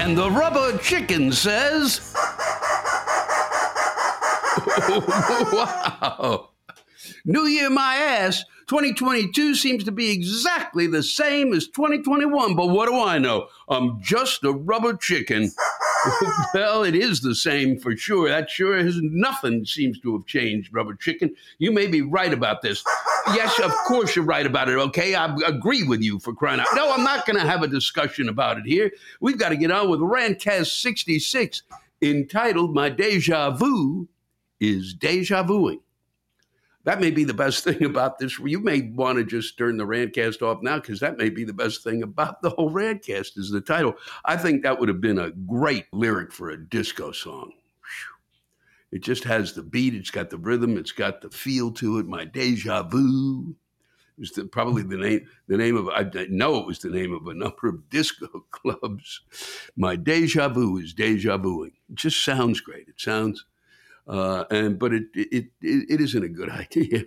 And the rubber chicken says. wow. New Year, my ass. 2022 seems to be exactly the same as 2021, but what do I know? I'm just a rubber chicken. well, it is the same for sure. That sure is nothing seems to have changed, rubber chicken. You may be right about this. Yes, of course you're right about it, okay? I agree with you for crying out. No, I'm not going to have a discussion about it here. We've got to get on with Rantcast 66, entitled My Deja Vu is Deja Vuing that may be the best thing about this. You may want to just turn the Rantcast off now because that may be the best thing about the whole Rantcast is the title. I think that would have been a great lyric for a disco song. It just has the beat, it's got the rhythm, it's got the feel to it. My deja vu was the, probably the name. The name of I know it was the name of a number of disco clubs. My deja vu is deja vuing. It just sounds great. It sounds uh, and but it, it it it isn't a good idea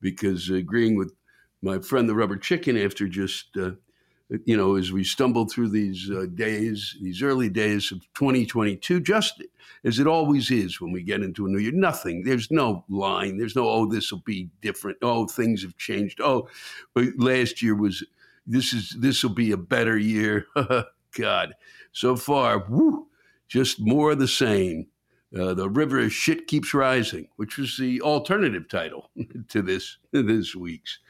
because agreeing with my friend the rubber chicken after just uh, you know as we stumble through these uh, days these early days of 2022 just as it always is when we get into a new year nothing there's no line there's no oh this will be different oh things have changed oh but last year was this is this will be a better year god so far whoo, just more of the same uh, the river of shit keeps rising, which was the alternative title to this this week's.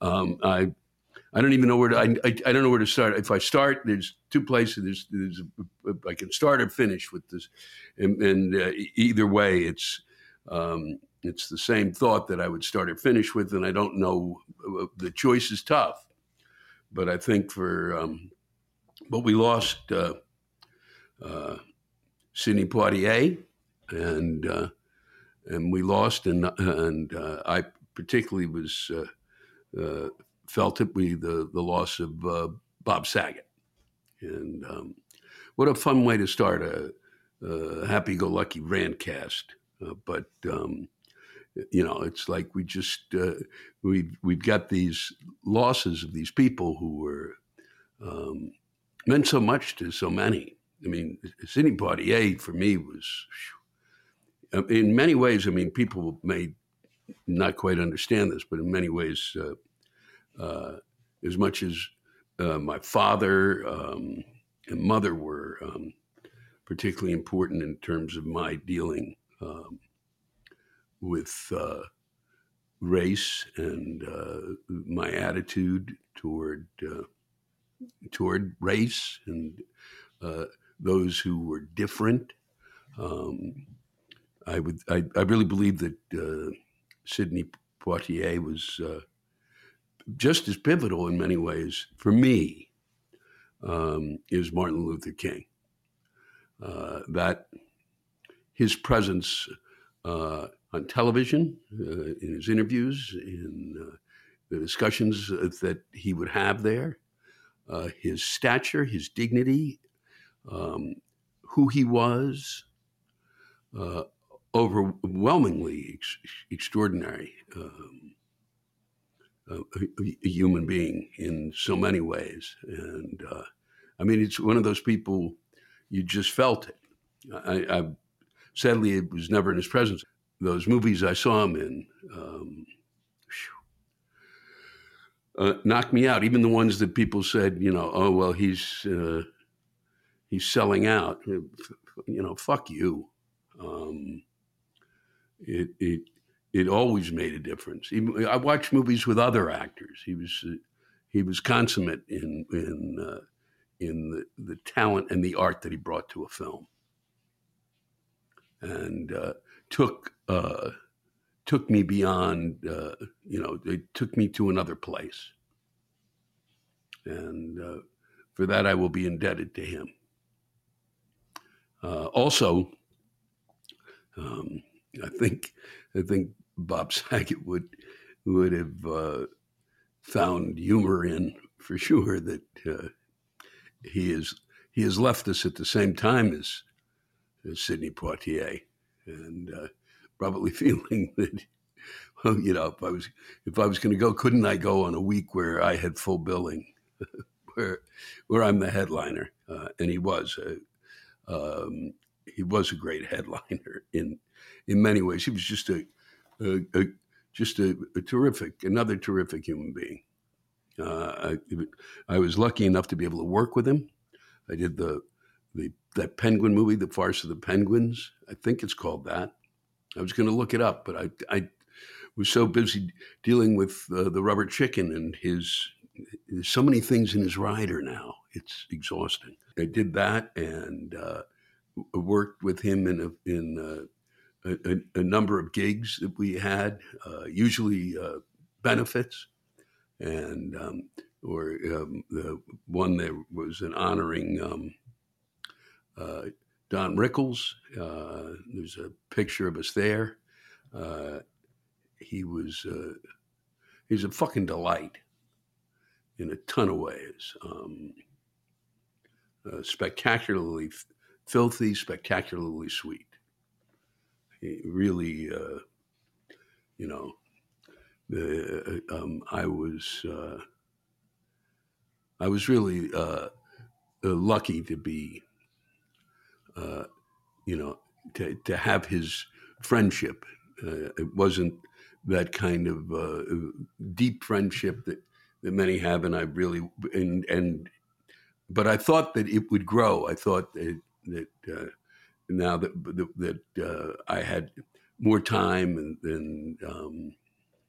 Um, I I don't even know where to. I, I, I, don't know where to start. If I start, there's two places. There's, there's I can start or finish with this, and, and uh, either way, it's um, it's the same thought that I would start or finish with, and I don't know. Uh, the choice is tough, but I think for um, but we lost uh, uh, Sidney Poitier and uh, and we lost, and and uh, I particularly was uh, uh, felt it. We the the loss of uh, Bob Saget, and um, what a fun way to start a, a happy-go-lucky rantcast. but um, you know, it's like we just we've we've got these losses of these people who were um, meant so much to so many. I mean, Sidney Poitier for me was uh, in many ways, I mean, people may not quite understand this, but in many ways, uh, uh, as much as uh, my father um, and mother were um, particularly important in terms of my dealing um, with uh, race and uh, my attitude toward toward race and those who were different. Um, I would I, I really believe that uh, Sidney Poitier was uh, just as pivotal in many ways for me um, is Martin Luther King. Uh, that his presence uh, on television, uh, in his interviews, in uh, the discussions that he would have there, uh, his stature, his dignity, um, who he was, uh, overwhelmingly ex- extraordinary. Um, a, a, human being in so many ways, and uh, I mean, it's one of those people you just felt it. I, I sadly it was never in his presence. Those movies I saw him in um, uh, knocked me out. Even the ones that people said, you know, oh well, he's uh, he's selling out. You know, fuck you. Um, it it it always made a difference. Even, I watched movies with other actors. He was uh, he was consummate in in uh, in the, the talent and the art that he brought to a film, and uh, took uh, took me beyond. Uh, you know, it took me to another place, and for that I will be indebted to him. also, um, I think I think Bob Saget would would have uh, found humor in for sure that uh, he is he has left us at the same time as, as Sidney Poitier, and uh, probably feeling that well, you know, if I was if I was going to go, couldn't I go on a week where I had full billing, where where I'm the headliner, uh, and he was. A, um, he was a great headliner in in many ways. He was just a, a, a just a, a, terrific, another terrific human being. Uh, I, I was lucky enough to be able to work with him. I did the the that penguin movie, The Farce of the Penguins. I think it's called that. I was going to look it up, but I I was so busy dealing with uh, the rubber chicken and his. So many things in his rider now. It's exhausting. I did that and uh, worked with him in a, in a, a, number of gigs that we had, uh, usually uh, benefits, and um, or um, the one that was an honoring um, uh, Don Rickles. Uh, there's a picture of us there. Uh, he was uh, he's a fucking delight in a ton of ways. Um, spectacularly filthy, spectacularly sweet really, uh, you know, the, uh, um, I was uh, I was really uh, lucky to be, uh, you know, to to have his friendship. Uh, it wasn't that kind of deep friendship that that many have, and I really and and but I thought that it would grow. I thought that that now that that uh, I had more time and um,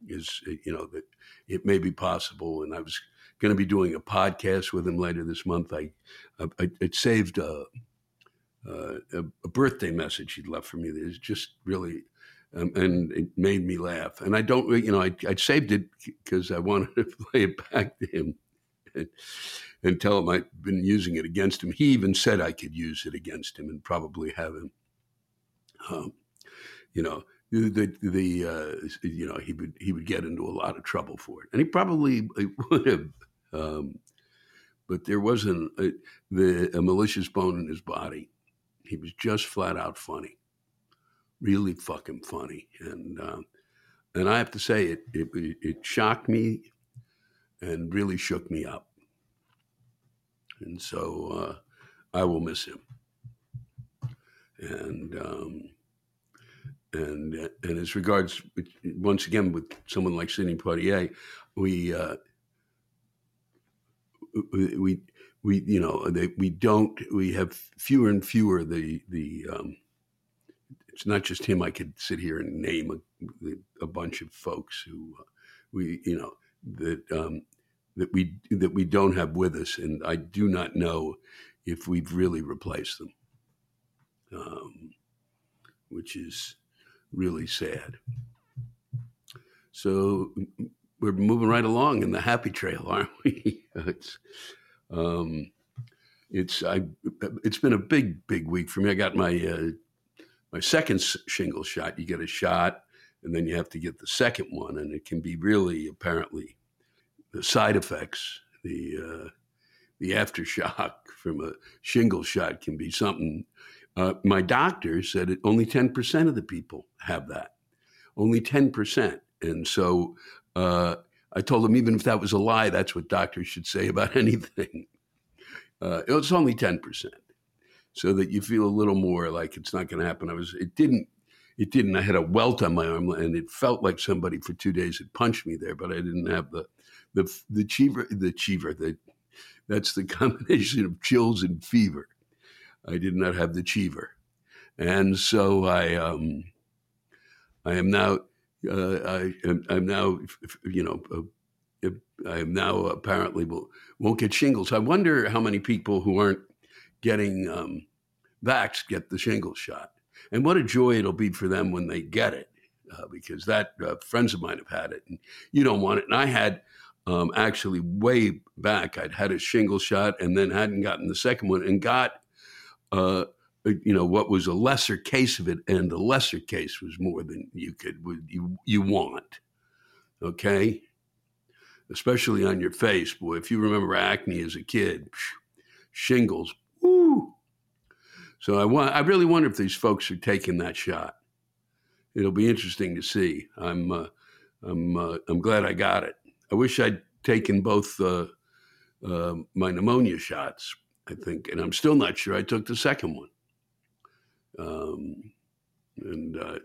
is you know that it may be possible, and I was going to be doing a podcast with him later this month. I, I it saved a, a, a birthday message he'd left for me. That is just really. Um, and it made me laugh. And I don't, you know, I, I saved it because I wanted to play it back to him. And, and tell him I'd been using it against him. He even said I could use it against him and probably have him, um, you know, the the uh, you know he would he would get into a lot of trouble for it, and he probably would have. Um, but there wasn't a, the a malicious bone in his body. He was just flat out funny, really fucking funny, and um, and I have to say it, it it shocked me and really shook me up and so uh, I will miss him. And um, and and as regards once again with someone like Sidney Poitier, we uh, we we you know they, we don't we have fewer and fewer the the um, it's not just him. I could sit here and name a, a bunch of folks who uh, we you know that um, that we that we don't have with us, and I do not know if we've really replaced them, um, which is really sad. So we're moving right along in the happy trail, aren't we? it's um, it's I it's been a big big week for me. I got my uh, my second shingle shot. You get a shot, and then you have to get the second one, and it can be really apparently the side effects, the uh, the aftershock from a shingle shot can be something. Uh, my doctor said it, only 10% of the people have that. Only 10%. And so uh, I told him, even if that was a lie, that's what doctors should say about anything. Uh, it's only 10%. So that you feel a little more like it's not going to happen. I was, it didn't, it didn't. I had a welt on my arm and it felt like somebody for two days had punched me there, but I didn't have the, the, the cheever, the cheever, the, that's the combination of chills and fever. I did not have the cheever. And so I, um, I am now uh, I am I'm now, you know, uh, I am now apparently will, won't get shingles. I wonder how many people who aren't getting um, vax get the shingles shot, and what a joy it'll be for them when they get it, uh, because that uh, friends of mine have had it, and you don't want it. And I had um, actually way back, I'd had a shingle shot, and then hadn't gotten the second one, and got uh, uh, you know what was a lesser case of it, and the lesser case was more than you could you you want. Okay, especially on your face, boy. If you remember acne as a kid, shingles. Woo. So I want. I really wonder if these folks are taking that shot. It'll be interesting to see. I'm. Uh, I'm. Uh, I'm glad I got it. I wish I'd taken both uh, uh my pneumonia shots. I think, and I'm still not sure I took the second one um, and uh,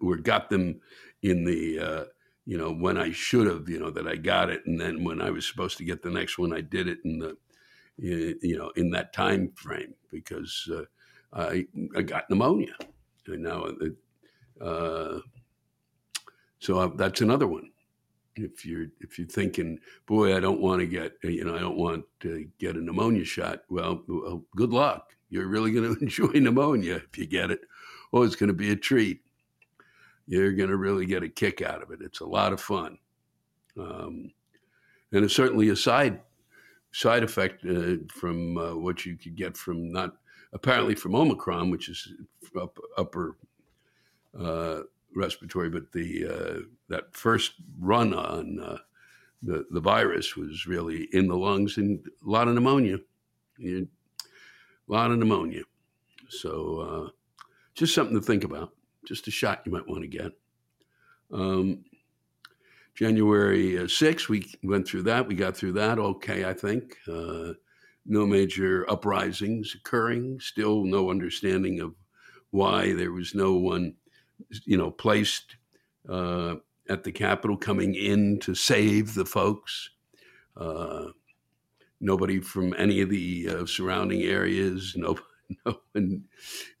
or got them in the uh, you know when I should have you know that I got it, and then when I was supposed to get the next one, I did it in the you know in that time frame because uh, I I got pneumonia, and now uh, so I, that's another one. If you're if you're thinking, boy, I don't want to get you know I don't want to get a pneumonia shot, well, well good luck you're really going to enjoy pneumonia if you get it. Oh, it's going to be a treat. You're going to really get a kick out of it. It's a lot of fun. Um, and it's certainly a side side effect uh, from uh, what you could get from not apparently from Omicron, which is up, upper uh, respiratory, but the uh, that first run on uh, the the virus was really in the lungs and a lot of pneumonia. You a lot of pneumonia. So uh, just something to think about. Just a shot you might want to get. Um, January 6th, uh, we went through that. We got through that okay, I think. Uh, no major uprisings occurring. Still no understanding of why there was no one, you know, placed uh, at the Capitol coming in to save the folks. Uh, nobody from any of the uh, surrounding areas, no, no one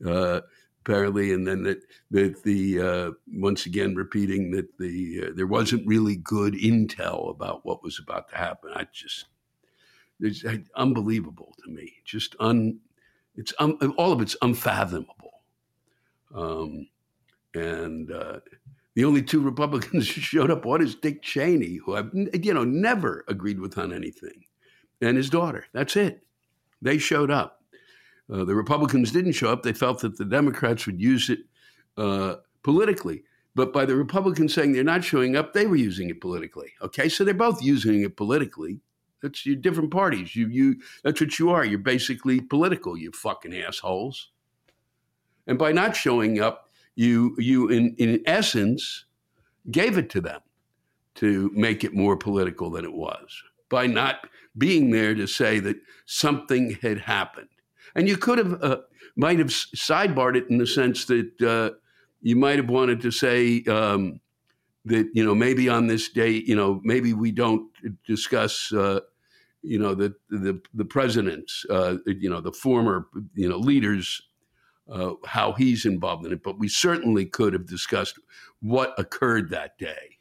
uh, apparently, and then that that the uh, once again repeating that the uh, there wasn't really good intel about what was about to happen. I just it's unbelievable to me. Just un, it's um, all of it's unfathomable. Um, and uh, the only two Republicans who showed up, one is Dick Cheney, who I've you know never agreed with on anything and his daughter. That's it. They showed up. Uh, the Republicans didn't show up. They felt that the Democrats would use it uh, politically. But by the Republicans saying they're not showing up, they were using it politically. Okay, so they're both using it politically. That's your different parties. You, you, that's what you are. You're basically political. You fucking assholes. And by not showing up, you, you in, in essence, gave it to them to make it more political than it was by not being there to say that something had happened. And you could have, uh, might have sidebarred it in the sense that uh, you might have wanted to say um, that, you know, maybe on this date, you know, maybe we don't discuss, uh, you know, the, the, the president's, uh, you know, the former, you know, leaders, uh, how he's involved in it. But we certainly could have discussed what occurred that day.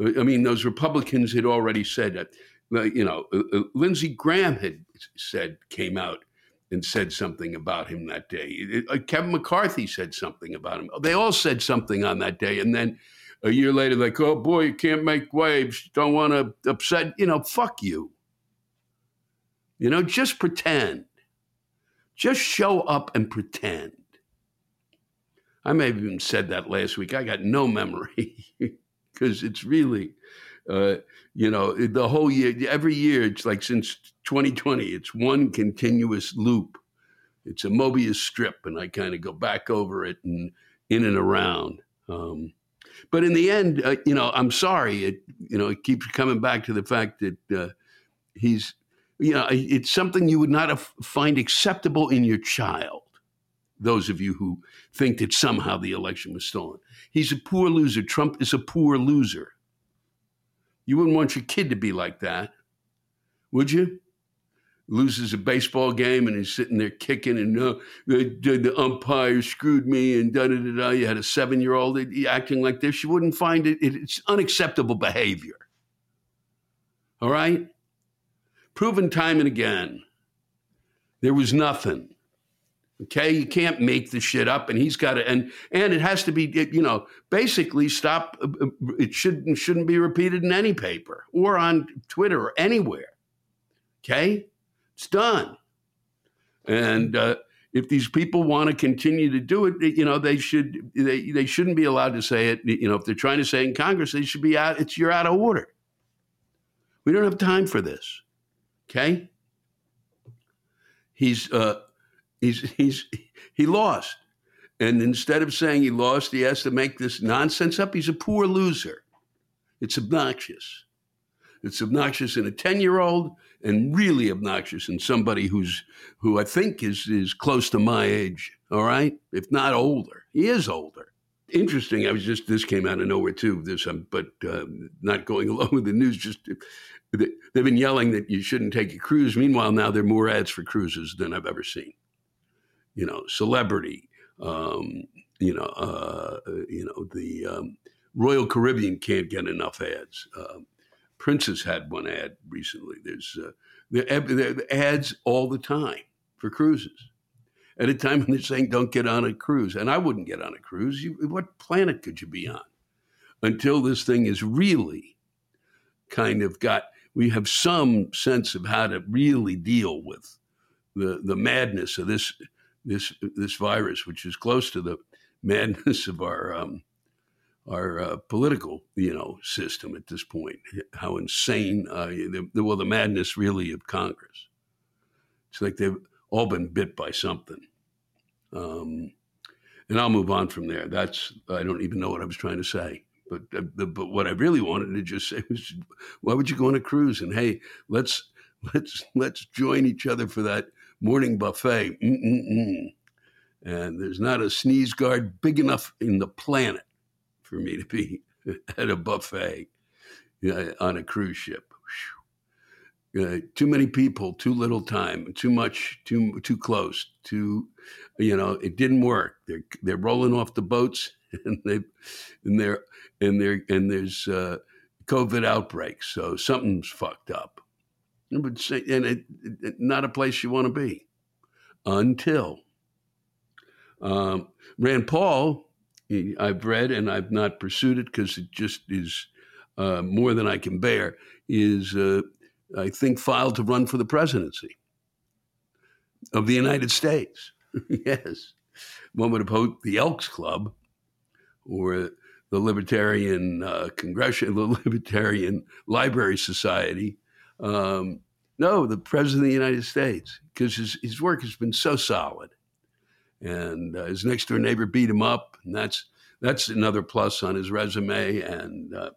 I mean, those Republicans had already said that you know, uh, uh, Lindsey Graham had said, came out and said something about him that day. Uh, Kevin McCarthy said something about him. They all said something on that day. And then a year later, like, oh boy, you can't make waves. Don't want to upset, you know, fuck you. You know, just pretend. Just show up and pretend. I may have even said that last week. I got no memory because it's really Uh, you know, the whole year, every year, it's like since 2020, it's one continuous loop. It's a Mobius strip, and I kind of go back over it and in and around. Um, but in the end, uh, you know, I'm sorry. It, you know, it keeps coming back to the fact that uh, he's, you know, it's something you would not find acceptable in your child. Those of you who think that somehow the election was stolen, he's a poor loser. Trump is a poor loser. You wouldn't want your kid to be like that, would you? Loses a baseball game and he's sitting there kicking and uh, the, the, the umpire screwed me and da da da da. You had a seven year old acting like this. You wouldn't find it, it, it's unacceptable behavior. All right? Proven time and again. There was nothing. Okay, you can't make the shit up, and he's got to, and and it has to be, you know, basically stop. Uh, uh, it shouldn't shouldn't be repeated in any paper or on Twitter or anywhere. Okay, it's done. And uh, if these people want to continue to do it, you know, they should they they shouldn't be allowed to say it. You know, if they're trying to say in Congress, they should be out. It's you're out of order. We don't have time for this. Okay. He's uh, He's he's he lost. And instead of saying he lost, he has to make this nonsense up. He's a poor loser. It's obnoxious. It's obnoxious in a 10 year old and really obnoxious in somebody who's who I think is is close to my age, all right? If not older. He is older. Interesting. I was just this came out of nowhere too. This, um, but uh, not going along with the news. Just they've been yelling that you shouldn't take a cruise. Meanwhile, now there are more ads for cruises than I've ever seen you know, celebrity, um, you know, uh, you know, the um, Royal Caribbean can't get enough ads. Uh, Princess had one ad recently. There's uh, there, ads all the time for cruises. At a time when they're saying don't get on a cruise, and I wouldn't get on a cruise. You, what planet could you be on until this thing is really kind of got? We have some sense of how to really deal with the the madness of this this this virus, which is close to the madness of our um, our uh, political you know system at this point. How insane! Uh, the, the, well, the madness really of Congress. It's like they've all been bit by something. Um, and I'll move on from there. That's I don't even know what I was trying to say. But uh, but what I really wanted to just say was, why would you go on a cruise? And hey, let's let's let's join each other for that morning buffet. Mm-mm-mm. And there's not a sneeze guard big enough in the planet for me to be at a buffet on a cruise ship. Uh, too many people, too little time, too much, too too close, too, you know, it didn't work. They're they're rolling off the boats, and they, and they're and they're and there's uh, COVID outbreaks, so something's fucked up and it, it, not a place you want to be until um, Rand Paul. I've read and I've not pursued it because it just is uh, more than I can bear. Is uh, I think filed to run for the presidency of the United States. yes, one would have hoped the Elks Club or the Libertarian uh, Congressional, the Libertarian Library Society um, no, the president of the United States, because his, his work has been so solid. And uh, his next door neighbor beat him up, and that's that's another plus on his resume. And uh,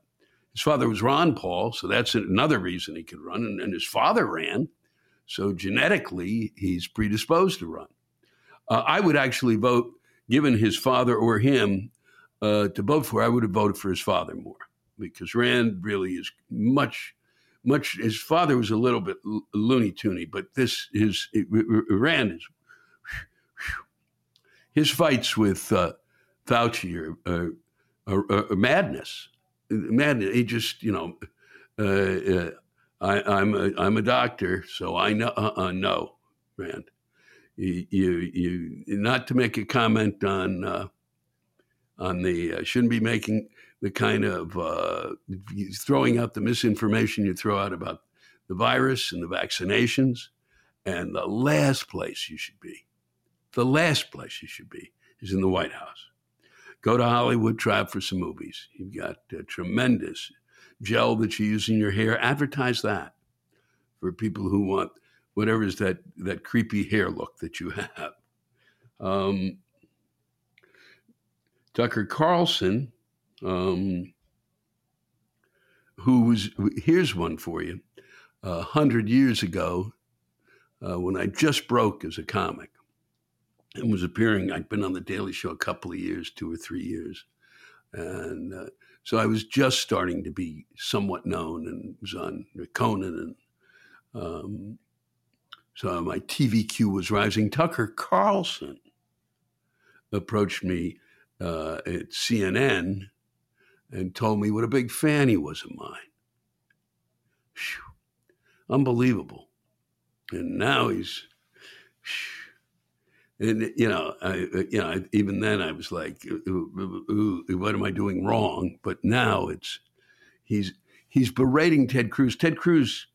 his father was Ron Paul, so that's another reason he could run. And, and his father ran, so genetically he's predisposed to run. Uh, I would actually vote, given his father or him, uh, to vote for. I would have voted for his father more because Rand really is much much. His father was a little bit loony toony, but this his Rand is his fights with uh, Fauci are, are, are, are, madness. Madness. He just you know. Uh, uh, I, am a I'm a doctor, so I know. Uh, uh, no, Rand, you, you, you not to make a comment on uh, on the uh, shouldn't be making the kind of uh, throwing out the misinformation you throw out about the virus and the vaccinations. And the last place you should be, the last place you should be is in the White House. Go to Hollywood, try out for some movies. You've got tremendous, gel that you use in your hair. Advertise that for people who want whatever is that that creepy hair look that you have. Um, Tucker Carlson, um, who was here's one for you. A uh, hundred years ago, uh, when I just broke as a comic and was appearing, I'd been on the Daily Show a couple of years, two or three years, and uh, so I was just starting to be somewhat known and was on Conan and um, so my TVQ was rising. Tucker Carlson approached me uh, at CNN and told me what a big fan he was of mine. Whew. Unbelievable. And now he's, and you know, I, you know, even then I was like, what am I doing wrong? But now it's, he's he's berating Ted Cruz. Ted Cruz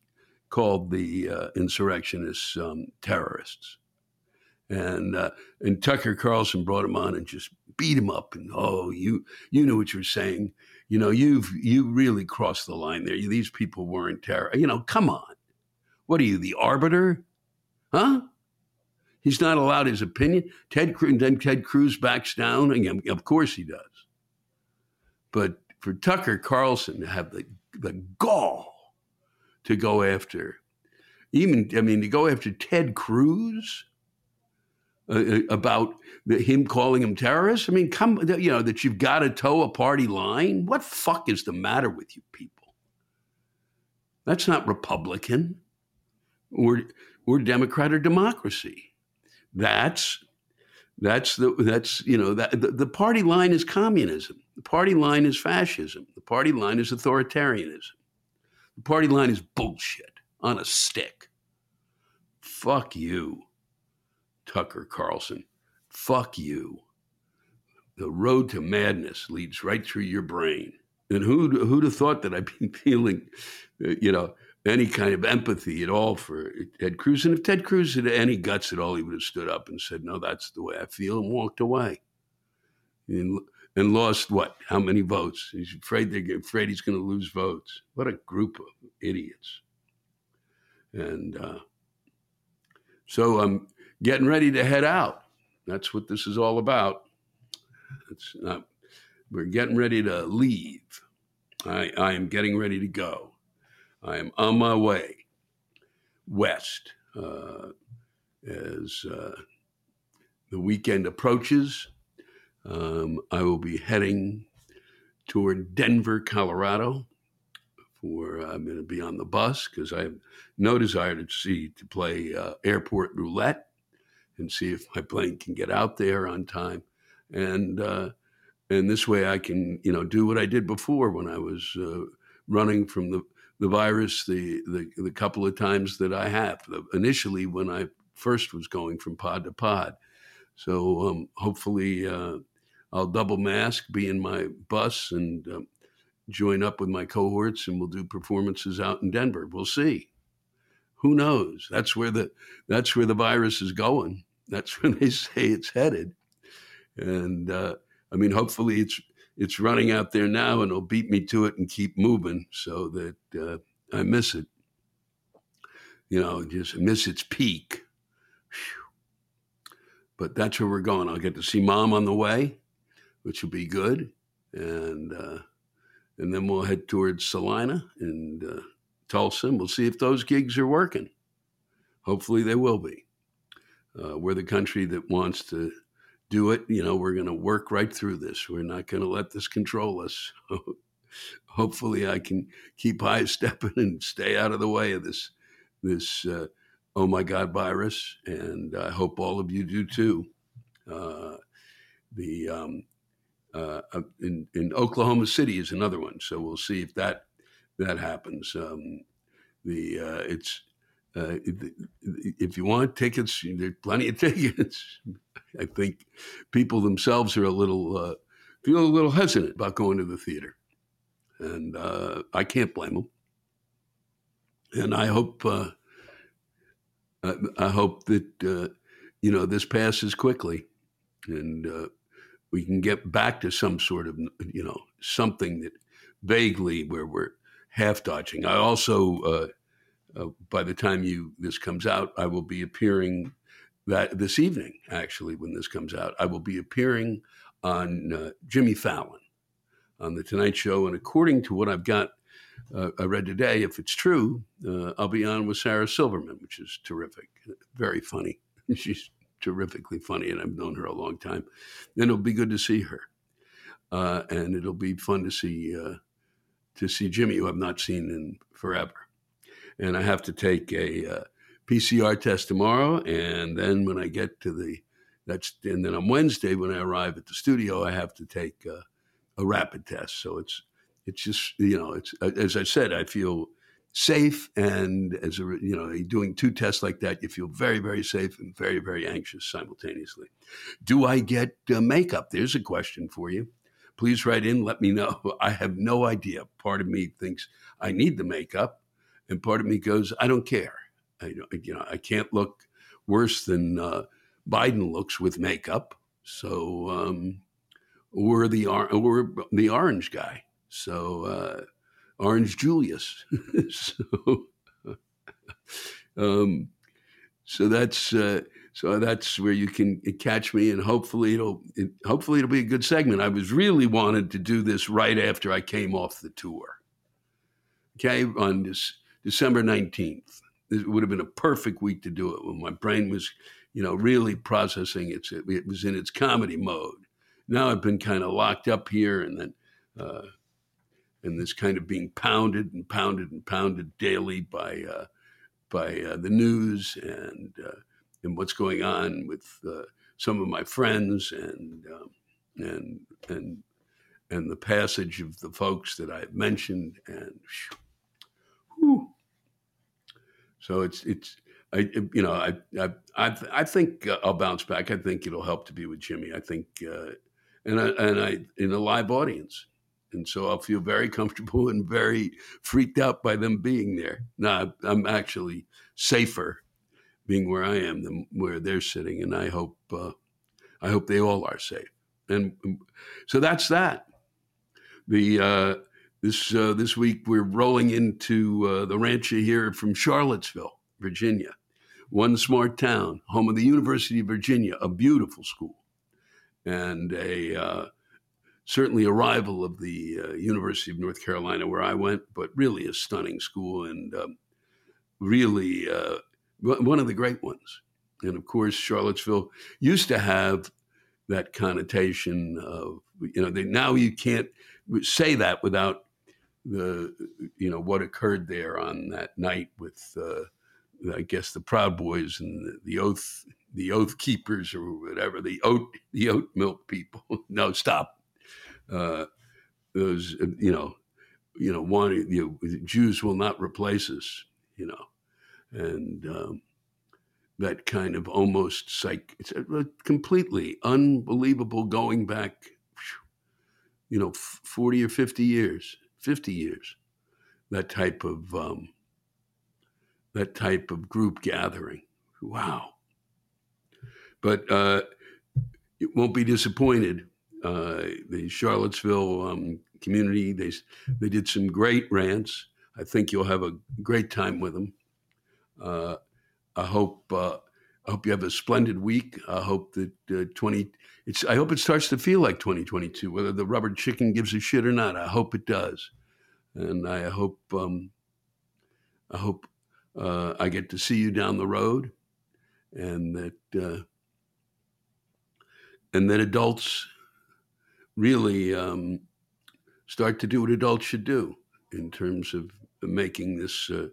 called the uh, insurrectionists um, terrorists. And uh, and Tucker Carlson brought him on and just beat him up. And oh, you you knew what you were saying. You know, you've you really crossed the line there. These people weren't terror. You know, come on. What are you, the arbiter? Huh? He's not allowed his opinion. Ted Cruz, then Ted Cruz backs down. And of course he does. But for Tucker Carlson to have the the gall to go after. Even, I mean, to go after Ted Cruz uh, uh about him calling him terrorist, I mean, come, you know, that you've got to toe a party line. What fuck is the matter with you people? That's not Republican or, or Democrat or democracy. That's that's the that's you know that the, the party line is communism. The party line is fascism. The party line is authoritarianism. The party line is bullshit on a stick. Fuck you, Tucker Carlson. Fuck you. The road to madness leads right through your brain. And who'd, who'd have thought that I'd be feeling, uh, you know, any kind of empathy at all for Ted Cruz? And if Ted Cruz had any guts at all, he would have stood up and said, no, that's the way I feel and walked away. And and lost what? How many votes? He's afraid they're afraid he's going to lose votes. What a group of idiots! And uh, so I'm getting ready to head out. That's what this is all about. It's not. We're getting ready to leave. I, I am getting ready to go. I am on my way west uh, as uh, the weekend approaches. Um, I will be heading toward Denver, Colorado. For I'm going to be on the bus because I have no desire to see to play uh, airport roulette and see if my plane can get out there on time, and uh, and this way I can you know do what I did before when I was uh, running from the the virus the, the the couple of times that I have initially when I first was going from pod to pod. So um, hopefully uh, I'll double mask, be in my bus, and um, join up with my cohorts, and we'll do performances out in Denver. We'll see. Who knows? That's where the that's where the virus is going. That's where they say it's headed. And uh, I mean, hopefully it's it's running out there now, and it'll beat me to it and keep moving so that uh, I miss it. You know, just miss its peak. Whew. But that's where we're going. I'll get to see mom on the way which will be good, and uh, and then we'll head towards Salina and uh, Tulsa, and we'll see if those gigs are working. Hopefully, they will be. Uh, we're the country that wants to do it. You know, we're going to work right through this. We're not going to let this control us. Hopefully, I can keep high stepping and stay out of the way of this this uh, oh my god virus, and I hope all of you do too. Uh, the um, uh, uh, in in Oklahoma City is another one. So we'll see if that that happens. Um, the uh, it's uh, if you want tickets, there's plenty of tickets. I think people themselves are a little uh, feel a little hesitant about going to the theater, and uh, I can't blame them. And I hope I, I, hope that you know this passes quickly, and we can get back to some sort of you know something that vaguely where we're half dodging. I also, uh, by the time you this comes out, I will be appearing that this evening. Actually, when this comes out, I will be appearing on uh, Jimmy Fallon on the Tonight Show, and according to what I've got, uh, I read today, if it's true, uh, I'll be on with Sarah Silverman, which is terrific, very funny. She's terrifically funny, and I've known her a long time. And it'll be good to see her, uh, and it'll be fun to see to see Jimmy, who I've not seen in forever. And I have to take a uh, PCR test tomorrow, and then when I get to the that's and then on Wednesday when I arrive at the studio, I have to take uh, a rapid test. So it's it's just you know it's as I said, I feel safe and as a you know doing two tests like that you feel very very safe and very very anxious simultaneously. Do i get uh, makeup? There's a question for you. Please write in let me know. I have no idea. Part of me thinks i need the makeup and part of me goes i don't care i you know i can't look worse than uh, biden looks with makeup so um, we're the we're the orange guy so uh, Orange Julius. so, um, so that's uh, so that's where you can catch me, and hopefully it'll it, hopefully it'll be a good segment. I was really wanted to do this right after I came off the tour. Okay, on this December nineteenth, it would have been a perfect week to do it when my brain was, you know, really processing it. It was in its comedy mode. Now I've been kind of locked up here, and then. Uh, and this kind of being pounded and pounded and pounded daily by uh, by uh, the news and uh, and what's going on with uh, some of my friends and um, and and and the passage of the folks that I've mentioned and. So it's it's I you know I I I, I think I'll bounce back. I think it'll help to be with Jimmy. I think uh, and I and I in a live audience and so I'll feel very comfortable and very freaked out by them being there. Now I'm actually safer being where I am than where they're sitting, and I hope uh, I hope they all are safe. And so that's that. The uh, this uh, this week we're rolling into uh, the rancher here from Charlottesville, Virginia, one smart town, home of the University of Virginia, a beautiful school, and a uh, certainly a rival of the uh, University of North Carolina, where I went, but really a stunning school and um, really uh, one of the great ones. And of course, Charlottesville used to have that connotation of, you know, they, now you can't say that without the, you know, what occurred there on that night with, uh, I guess, the Proud Boys and the, the oath, the oath keepers or whatever, the oat, the oat milk people. no, stop. Uh, those uh, you know you know wanting you know, Jews will not replace us you know. And um, that kind of almost psych it's a completely unbelievable going back you know 40 or 50 years 50 years that type of um, that type of group gathering wow but uh, it won't be disappointed uh, the Charlottesville um, community. They they did some great rants. I think you'll have a great time with them. Uh, I hope uh, I hope you have a splendid week. I hope that uh, twenty. It's. I hope it starts to feel like 2022. Whether the rubber chicken gives a shit or not, I hope it does. And I hope um, I hope uh, I get to see you down the road, and that uh, and that adults really um, start to do what adults should do in terms of making this uh,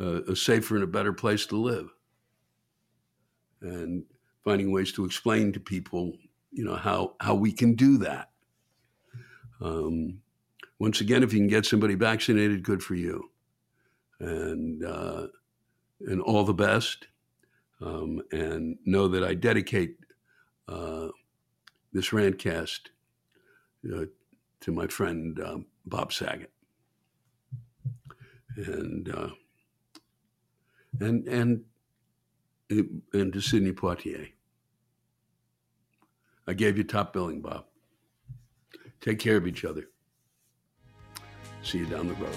uh, a safer and a better place to live, and finding ways to explain to people, you know, how how we can do that. Um, once again, if you can get somebody vaccinated, good for you, and uh, and all the best. Um, and know that I dedicate uh, this rantcast uh, to my friend uh, Bob Saget, and uh, and and and to Sidney Poitier. I gave you top billing, Bob. Take care of each other. See you down the road.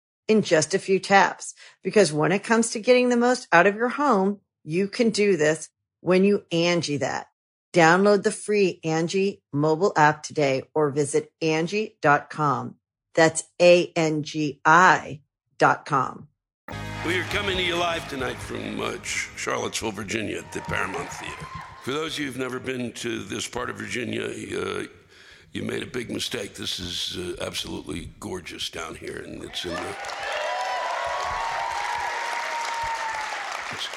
in just a few taps. Because when it comes to getting the most out of your home, you can do this when you Angi that. Download the free Angi mobile app today or visit Angi.com. That's A-N-G-I dot com. We are coming to you live tonight from uh, Charlottesville, Virginia at the Paramount Theater. For those of you who've never been to this part of Virginia, uh, you made a big mistake. This is uh, absolutely gorgeous down here, and it's in the it's,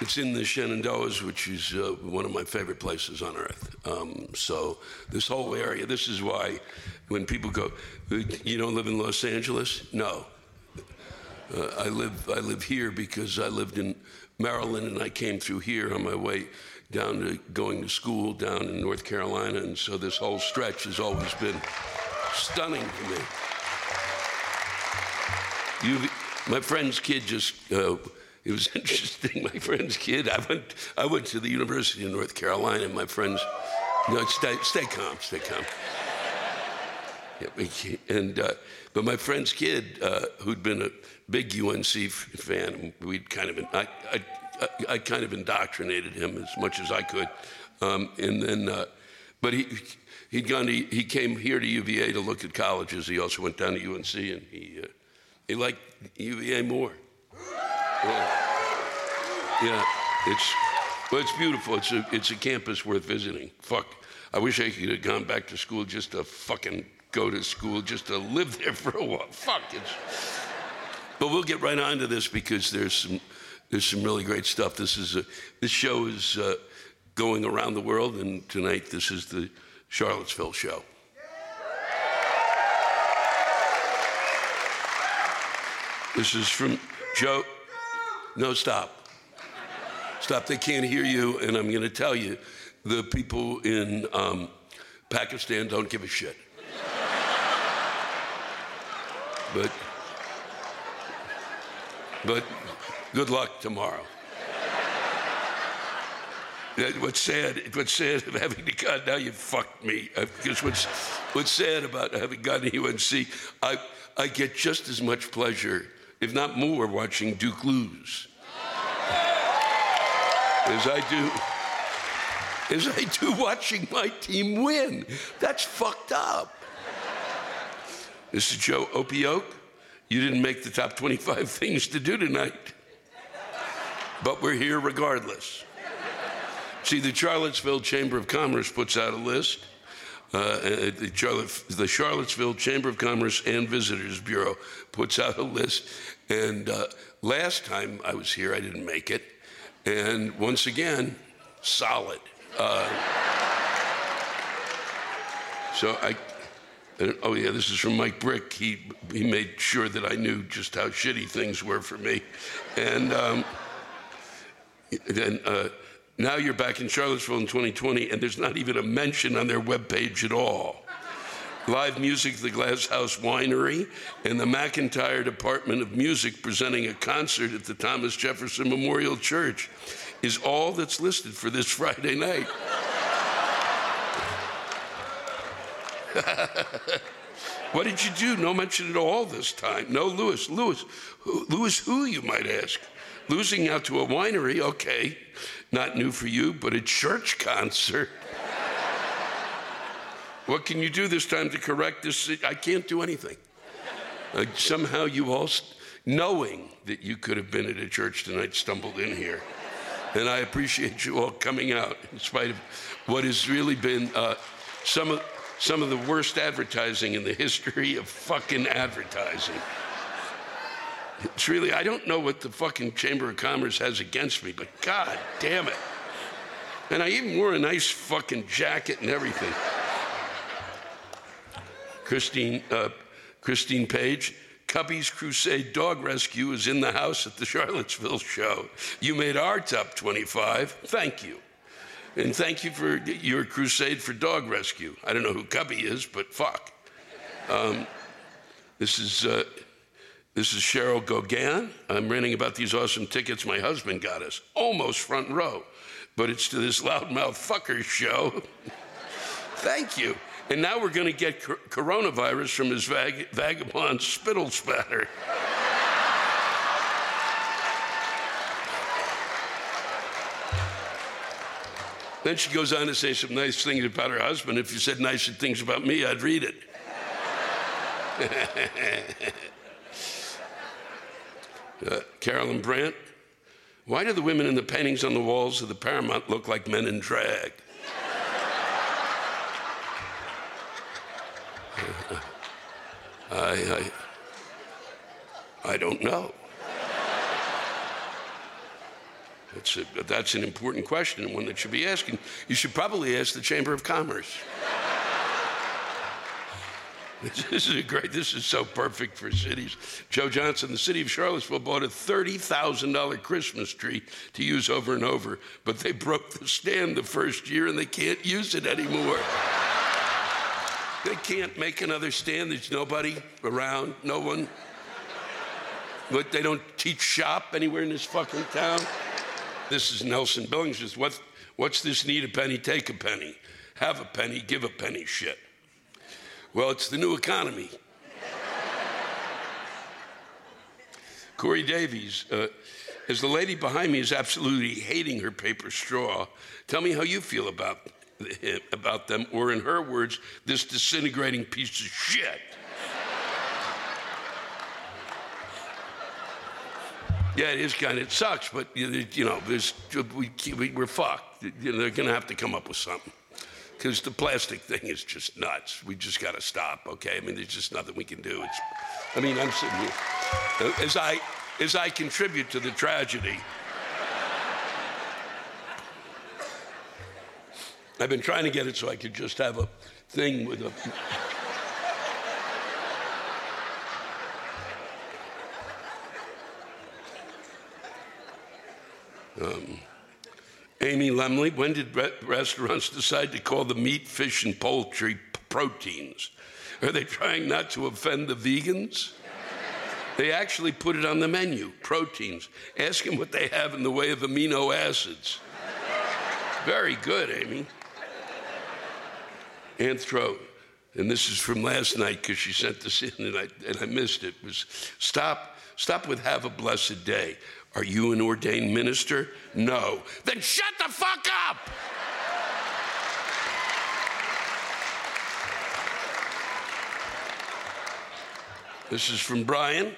it's in the Shenandoahs, which is uh, one of my favorite places on earth. Um, so this whole area, this is why when people go, you don't live in Los Angeles? No. Uh, I live I live here because I lived in Maryland and I came through here on my way down to going to school down in North Carolina, and so this whole stretch has always been stunning to me. You, my friend's kid just. Uh, it was interesting. My friend's kid. I went. I went to the University of North Carolina. And my friends. No, stay, stay calm. Stay calm. And uh, but my friend's kid, uh, who'd been a big UNC fan, we'd kind of been. I, I I, kind of indoctrinated him as much as I could. Um, and then, uh, but he, he'd gone to, he came here to UVA to look at colleges. He also went down to UNC and he, uh, he liked UVA more. Yeah. yeah, it's, well, it's beautiful. It's a, it's a campus worth visiting. Fuck. I wish I could have gone back to school just to fucking go to school, just to live there for a while. Fuck. It's, but we'll get right on to this because there's some there's some really great stuff. This is a, this show is uh, going around the world, and tonight this is the Charlottesville show. This is from Joe. No, stop. Stop. They can't hear you, and I'm going to tell you the people in um, Pakistan don't give a shit. but, but Good luck tomorrow. what's sad, what's sad of having to God, now you fucked me. Because uh, what's, what's sad about having gone to UNC, I, I get just as much pleasure, if not more, watching Duke lose as I do, as I do watching my team win. That's fucked up. This is Joe Opioke. You didn't make the top 25 things to do tonight but we're here regardless. See, the Charlottesville Chamber of Commerce puts out a list. Uh, uh, the, Charlotte, the, Charlottesville Chamber of Commerce and Visitors Bureau puts out a list. And uh, last time I was here, I didn't make it. And once again, solid. Uh, so I, oh yeah, this is from Mike Brick. He, he made sure that I knew just how shitty things were for me. And, um, and uh, now you're back in Charlottesville in 2020, and there's not even a mention on their webpage at all. Live music the Glass House Winery and the McIntire Department of Music presenting a concert at the Thomas Jefferson Memorial Church is all that's listed for this Friday night. what did you do? No mention at all this time. No Lewis. Lewis. Who, Lewis who, you might ask? Losing out to a winery, okay, not new for you, but a church concert. what can you do this time to correct this? I can't do anything. Uh, somehow you all, knowing that you could have been at a church tonight, stumbled in here. And I appreciate you all coming out in spite of what has really been uh, some, of, some of the worst advertising in the history of fucking advertising. It's really, I don't know what the fucking Chamber of Commerce has against me, but god damn it. And I even wore a nice fucking jacket and everything. Christine, uh, Christine Page, Cubby's Crusade Dog Rescue is in the house at the Charlottesville show. You made our top 25. Thank you. And thank you for your crusade for dog rescue. I don't know who Cubby is, but fuck. Um, this is uh, this is Cheryl Gauguin. I'm ranting about these awesome tickets my husband got us, almost front row, but it's to this loudmouth fucker show. Thank you. And now we're going to get coronavirus from his vag- vagabond spittle spatter. then she goes on to say some nice things about her husband. If you said nicer things about me, I'd read it. uh, Carolyn Brandt. Why do the women in the paintings on the walls of the Paramount look like men in drag? I, I, I don't know. A, that's an important question and one that should be asking. You should probably ask the Chamber of Commerce. This is a great, this is so perfect for cities. Joe Johnson, the city of Charlottesville bought a $30,000 Christmas tree to use over and over, but they broke the stand the first year and they can't use it anymore. they can't make another stand. There's nobody around, no one. But they don't teach shop anywhere in this fucking town. This is Nelson Billings. What, what's this need a penny, take a penny? Have a penny, give a penny shit. Well, it's the new economy. Corey Davies, uh, as the lady behind me is absolutely hating her paper straw, tell me how you feel about, about them, or in her words, this disintegrating piece of shit. yeah, it is kind of, it sucks, but you know, there's, we, we, we're fucked. They're going to have to come up with something because the plastic thing is just nuts. We just got to stop, okay? I mean, there's just nothing we can do. It's, I mean, I'm sitting here. As I, as I contribute to the tragedy, I've been trying to get it so I could just have a thing with a. Um, Amy Lemley, when did re- restaurants decide to call the meat, fish, and poultry p- proteins? Are they trying not to offend the vegans? They actually put it on the menu proteins. Ask them what they have in the way of amino acids. Very good, Amy. Anthro, and this is from last night because she sent this in and I, and I missed it, was stop, stop with have a blessed day. Are you an ordained minister? No. Then shut the fuck up! This is from Brian.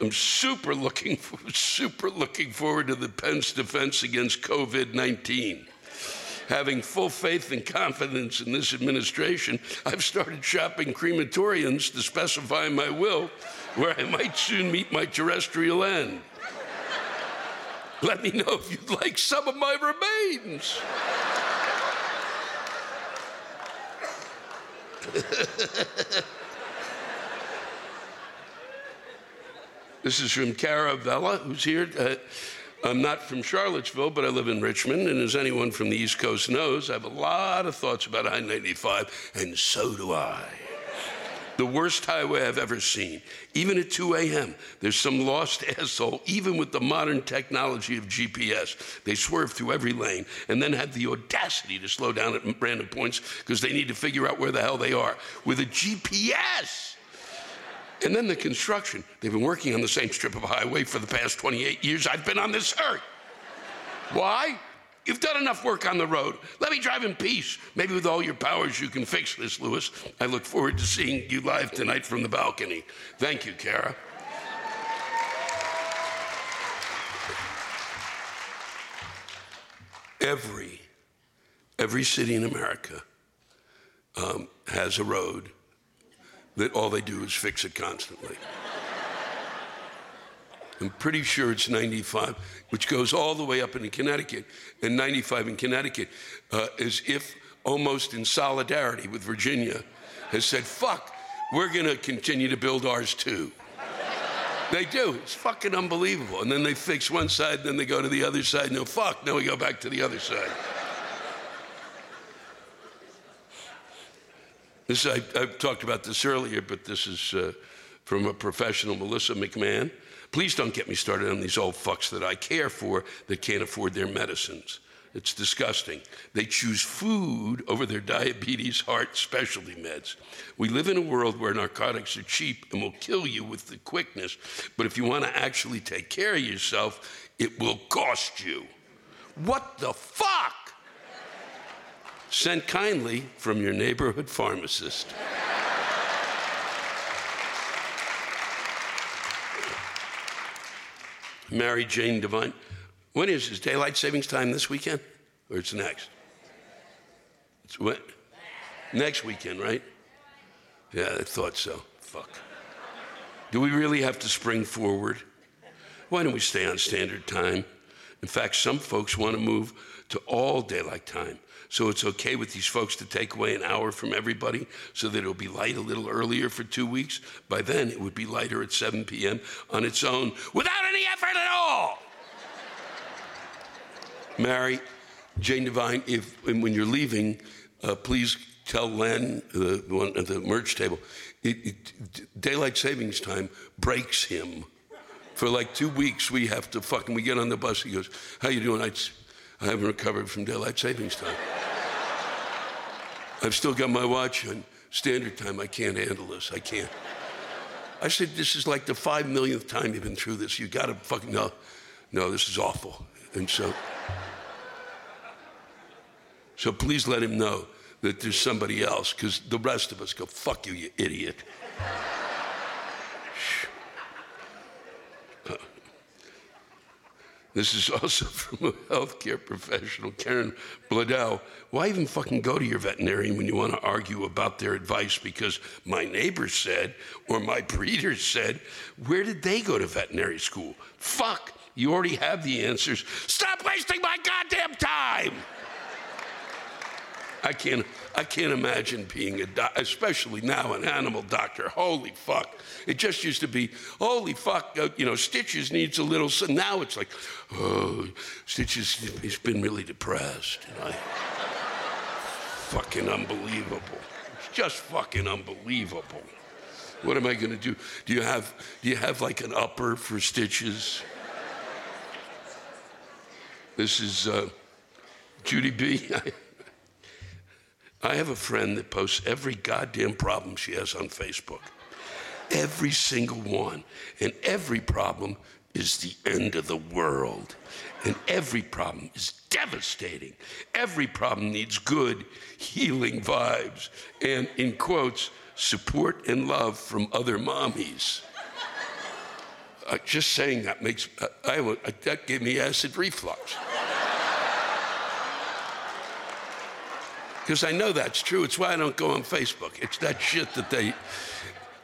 I'm super looking, super looking forward to the Pence defense against COVID 19. Having full faith and confidence in this administration, I've started shopping crematoriums to specify my will where I might soon meet my terrestrial end. Let me know if you'd like some of my remains. this is from Caravella, who's here. Uh, I'm not from Charlottesville, but I live in Richmond, and as anyone from the East Coast knows, I have a lot of thoughts about I 95, and so do I the worst highway I've ever seen. Even at 2 a.m., there's some lost asshole, even with the modern technology of GPS. They swerve through every lane and then have the audacity to slow down at random points because they need to figure out where the hell they are with a GPS. And then the construction. They've been working on the same strip of highway for the past 28 years I've been on this earth. Why? You've done enough work on the road. Let me drive in peace. Maybe with all your powers you can fix this, Lewis. I look forward to seeing you live tonight from the balcony. Thank you, Kara. every every city in America um, has a road that all they do is fix it constantly. I'm pretty sure it's 95, which goes all the way up into Connecticut, and 95 in Connecticut, uh, as if almost in solidarity with Virginia, has said, fuck, we're going to continue to build ours too. They do. It's fucking unbelievable. And then they fix one side, then they go to the other side. And no, fuck. Now we go back to the other side. This I, have talked about this earlier, but this is uh, from a professional, Melissa McMahon. Please don't get me started on these old fucks that I care for that can't afford their medicines. It's disgusting. They choose food over their diabetes, heart, specialty meds. We live in a world where narcotics are cheap and will kill you with the quickness, but if you want to actually take care of yourself, it will cost you. What the fuck? Sent kindly from your neighborhood pharmacist. Mary Jane Devine. When is daylight savings time this weekend? Or it's next? It's what? Next weekend, right? Yeah, I thought so. Fuck. Do we really have to spring forward? Why don't we stay on standard time? In fact, some folks want to move to all daylight time. So it's okay with these folks to take away an hour from everybody so that it'll be light a little earlier for two weeks. By then, it would be lighter at 7 p.m. on its own without any effort at all. Mary, Jane Devine, if when you're leaving, uh, please tell Len, the one at the merch table, it, it, daylight savings time breaks him. For like two weeks, we have to fucking. We get on the bus. He goes, "How you doing?" I, I haven't recovered from daylight savings time. I've still got my watch on standard time. I can't handle this. I can't. I said, "This is like the five millionth time you've been through this. You got to fucking no, no. This is awful." And so. So please let him know that there's somebody else, because the rest of us go, fuck you, you idiot. This is also from a healthcare professional, Karen Bladell. Why even fucking go to your veterinarian when you want to argue about their advice? Because my neighbor said, or my breeder said, where did they go to veterinary school? Fuck, you already have the answers. Stop wasting my goddamn time! I can't, I can't imagine being a doctor, especially now an animal doctor. Holy fuck. It just used to be, holy fuck, uh, you know, Stitches needs a little, so now it's like, oh, Stitches, he's been really depressed. And I, fucking unbelievable. It's just fucking unbelievable. What am I going to do? Do you have, do you have like an upper for Stitches? This is uh, Judy B. I have a friend that posts every goddamn problem she has on Facebook. Every single one. And every problem is the end of the world. And every problem is devastating. Every problem needs good, healing vibes. And in quotes, support and love from other mommies. Uh, just saying that makes, uh, I, that gave me acid reflux. Because I know that's true. It's why I don't go on Facebook. It's that shit that they.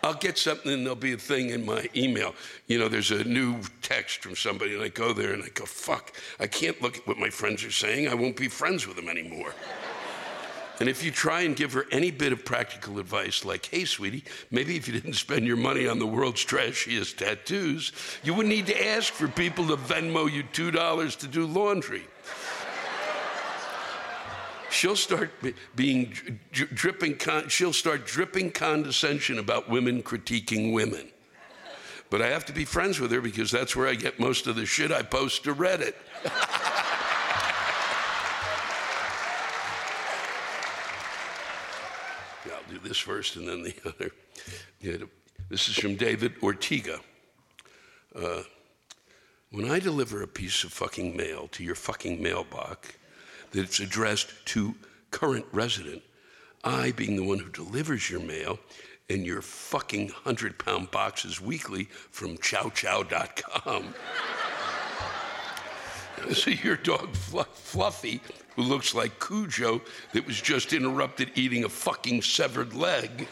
I'll get something and there'll be a thing in my email. You know, there's a new text from somebody, and I go there and I go, fuck, I can't look at what my friends are saying. I won't be friends with them anymore. And if you try and give her any bit of practical advice, like, hey, sweetie, maybe if you didn't spend your money on the world's trashiest tattoos, you wouldn't need to ask for people to Venmo you $2 to do laundry she'll start being dripping, she'll start dripping condescension about women critiquing women. But I have to be friends with her because that's where I get most of the shit I post to Reddit. yeah, I'll do this first and then the other. Yeah, this is from David Ortega. Uh, when I deliver a piece of fucking mail to your fucking mailbox, that it's addressed to current resident. I, being the one who delivers your mail and your fucking 100 pound boxes weekly from chowchow.com. So your dog Fluffy, who looks like Cujo, that was just interrupted eating a fucking severed leg.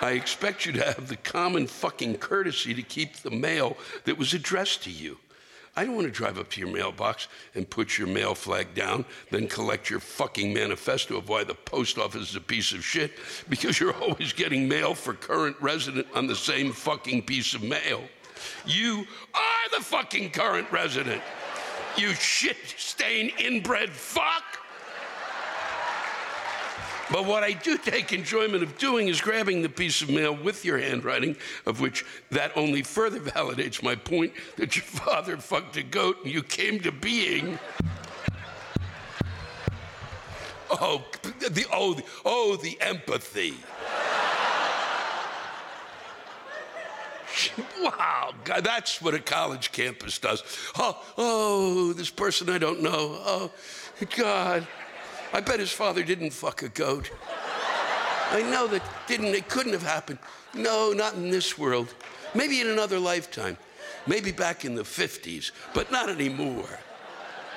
I expect you to have the common fucking courtesy to keep the mail that was addressed to you. I don't want to drive up to your mailbox and put your mail flag down, then collect your fucking manifesto of why the post office is a piece of shit because you're always getting mail for current resident on the same fucking piece of mail. You are the fucking current resident. You shit stain inbred fuck. But what I do take enjoyment of doing is grabbing the piece of mail with your handwriting, of which that only further validates my point that your father fucked a goat and you came to being. Oh, the oh, the, oh, the empathy. wow, God, that's what a college campus does. Oh, oh, this person I don't know. Oh, God. I bet his father didn't fuck a goat. I know that didn't it couldn't have happened. No, not in this world. Maybe in another lifetime. Maybe back in the 50s, but not anymore.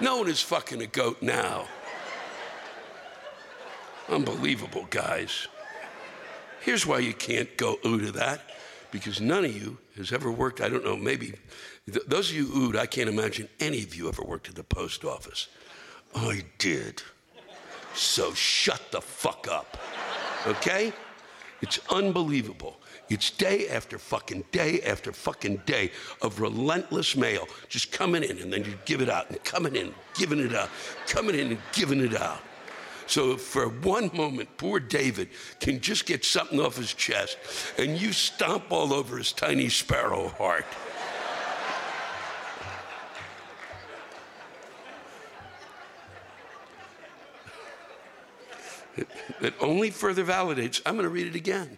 No one is fucking a goat now. Unbelievable, guys. Here's why you can't go ooh to that because none of you has ever worked, I don't know, maybe, th- those of you oohed, I can't imagine any of you ever worked at the post office. I did. So shut the fuck up. Okay? It's unbelievable. It's day after fucking day after fucking day of relentless mail just coming in and then you give it out and coming in, giving it out, coming in and giving it out. So for one moment, poor David can just get something off his chest and you stomp all over his tiny sparrow heart. That only further validates, I'm going to read it again.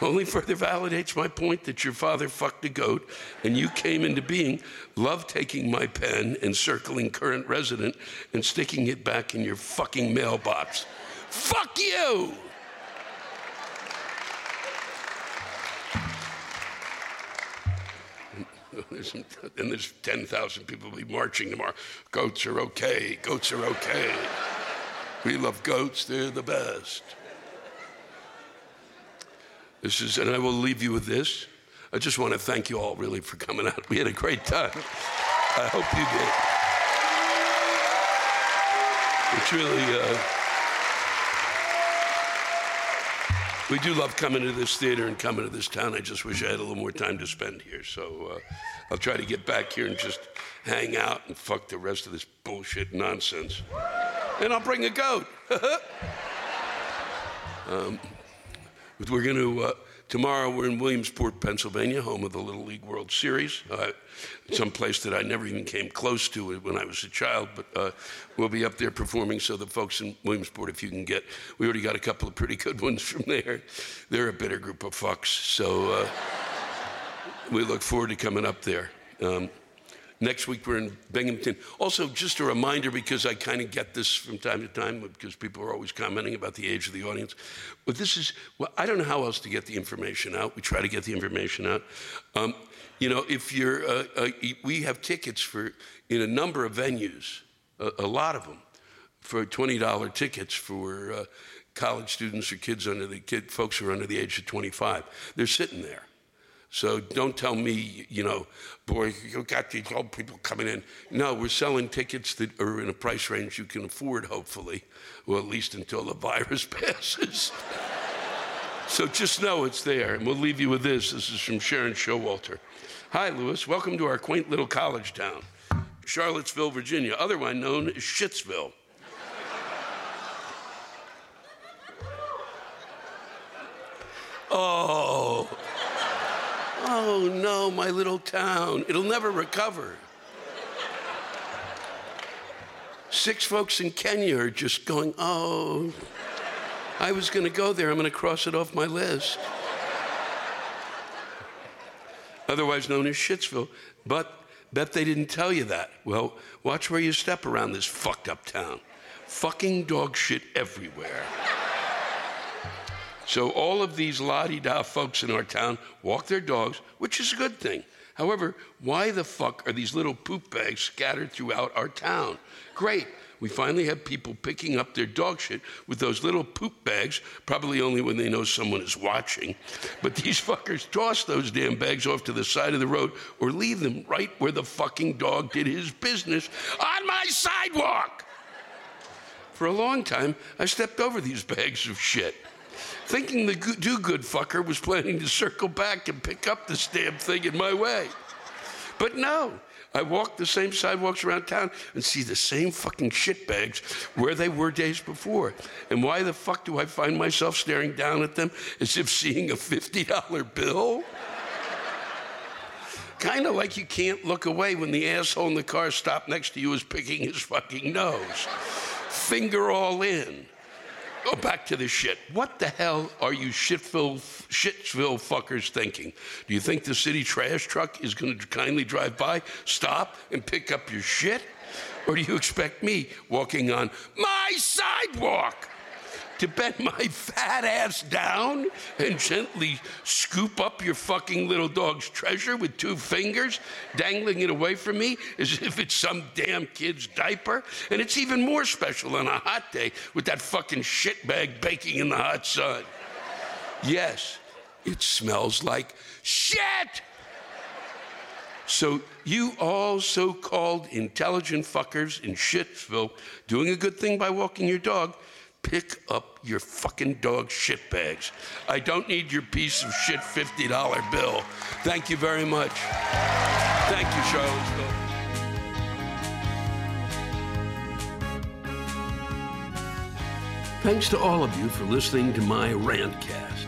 only further validates my point that your father fucked a goat and you came into being, love taking my pen and circling current resident and sticking it back in your fucking mailbox. Fuck you! and there's 10,000 people will be marching tomorrow. Goats are okay. Goats are okay. We love goats, they're the best. This is, and I will leave you with this. I just want to thank you all really for coming out. We had a great time. I hope you did. It's really, uh, we do love coming to this theater and coming to this town. I just wish I had a little more time to spend here. So uh, I'll try to get back here and just hang out and fuck the rest of this bullshit nonsense and I'll bring a goat. um, we're going to, uh, tomorrow we're in Williamsport, Pennsylvania, home of the Little League World Series. Uh, some place that I never even came close to when I was a child, but uh, we'll be up there performing. So the folks in Williamsport, if you can get, we already got a couple of pretty good ones from there. They're a bitter group of fucks. So uh, we look forward to coming up there. Um, Next week we're in Binghamton. Also, just a reminder because I kind of get this from time to time because people are always commenting about the age of the audience. But this is, well, I don't know how else to get the information out. We try to get the information out. Um, you know, if you're, uh, uh, we have tickets for in a number of venues, a, a lot of them, for $20 tickets for uh, college students or kids under the kid, folks who are under the age of 25. They're sitting there. So don't tell me, you know, boy, you got these old people coming in. No, we're selling tickets that are in a price range you can afford, hopefully, well, at least until the virus passes. so just know it's there. And we'll leave you with this. This is from Sharon Showalter. Hi, Lewis. Welcome to our quaint little college town, Charlottesville, Virginia, otherwise known as Shitsville. oh. Oh no, my little town. It'll never recover. Six folks in Kenya are just going, oh, I was going to go there. I'm going to cross it off my list. Otherwise known as Shitsville. But bet they didn't tell you that. Well, watch where you step around this fucked up town. Fucking dog shit everywhere. So all of these la-di-da folks in our town walk their dogs, which is a good thing. However, why the fuck are these little poop bags scattered throughout our town? Great. We finally have people picking up their dog shit with those little poop bags, probably only when they know someone is watching. But these fuckers toss those damn bags off to the side of the road or leave them right where the fucking dog did his business on my sidewalk. For a long time, I stepped over these bags of shit thinking the do good fucker was planning to circle back and pick up this damn thing in my way. But no, I walk the same sidewalks around town and see the same fucking shitbags where they were days before. And why the fuck do I find myself staring down at them as if seeing a $50 bill? kind of like you can't look away when the asshole in the car stopped next to you is picking his fucking nose. Finger all in. Go back to the shit. What the hell are you shitville, Shitsville fuckers thinking? Do you think the city trash truck is going to kindly drive by, stop, and pick up your shit? Or do you expect me walking on my sidewalk? To bend my fat ass down and gently scoop up your fucking little dog's treasure with two fingers, dangling it away from me as if it's some damn kid's diaper. And it's even more special on a hot day with that fucking shitbag baking in the hot sun. Yes, it smells like shit. So, you all so called intelligent fuckers in Shitsville doing a good thing by walking your dog pick up your fucking dog shit bags. I don't need your piece of shit $50 bill. Thank you very much. Thank you, Charlottesville. Thanks to all of you for listening to my rantcast.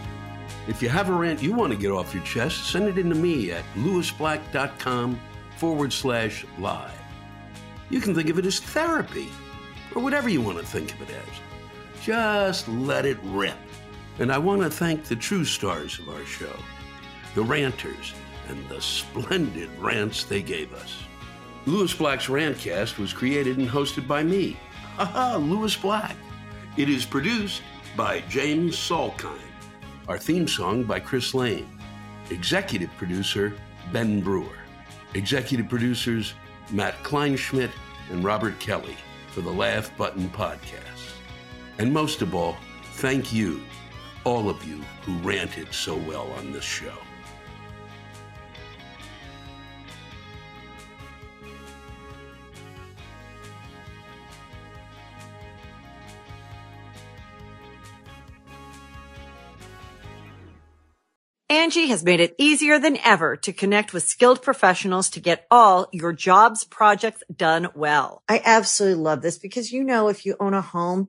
If you have a rant you want to get off your chest, send it in to me at lewisblack.com forward slash live. You can think of it as therapy, or whatever you want to think of it as. Just let it rip. And I want to thank the true stars of our show, the ranters, and the splendid rants they gave us. Lewis Black's Rantcast was created and hosted by me, haha, Lewis Black. It is produced by James Salkind. Our theme song by Chris Lane. Executive producer Ben Brewer. Executive producers Matt Kleinschmidt and Robert Kelly for the Laugh Button Podcast. And most of all, thank you, all of you who ranted so well on this show. Angi has made it easier than ever to connect with skilled professionals to get all your jobs projects done well. I absolutely love this because, you know, if you own a home,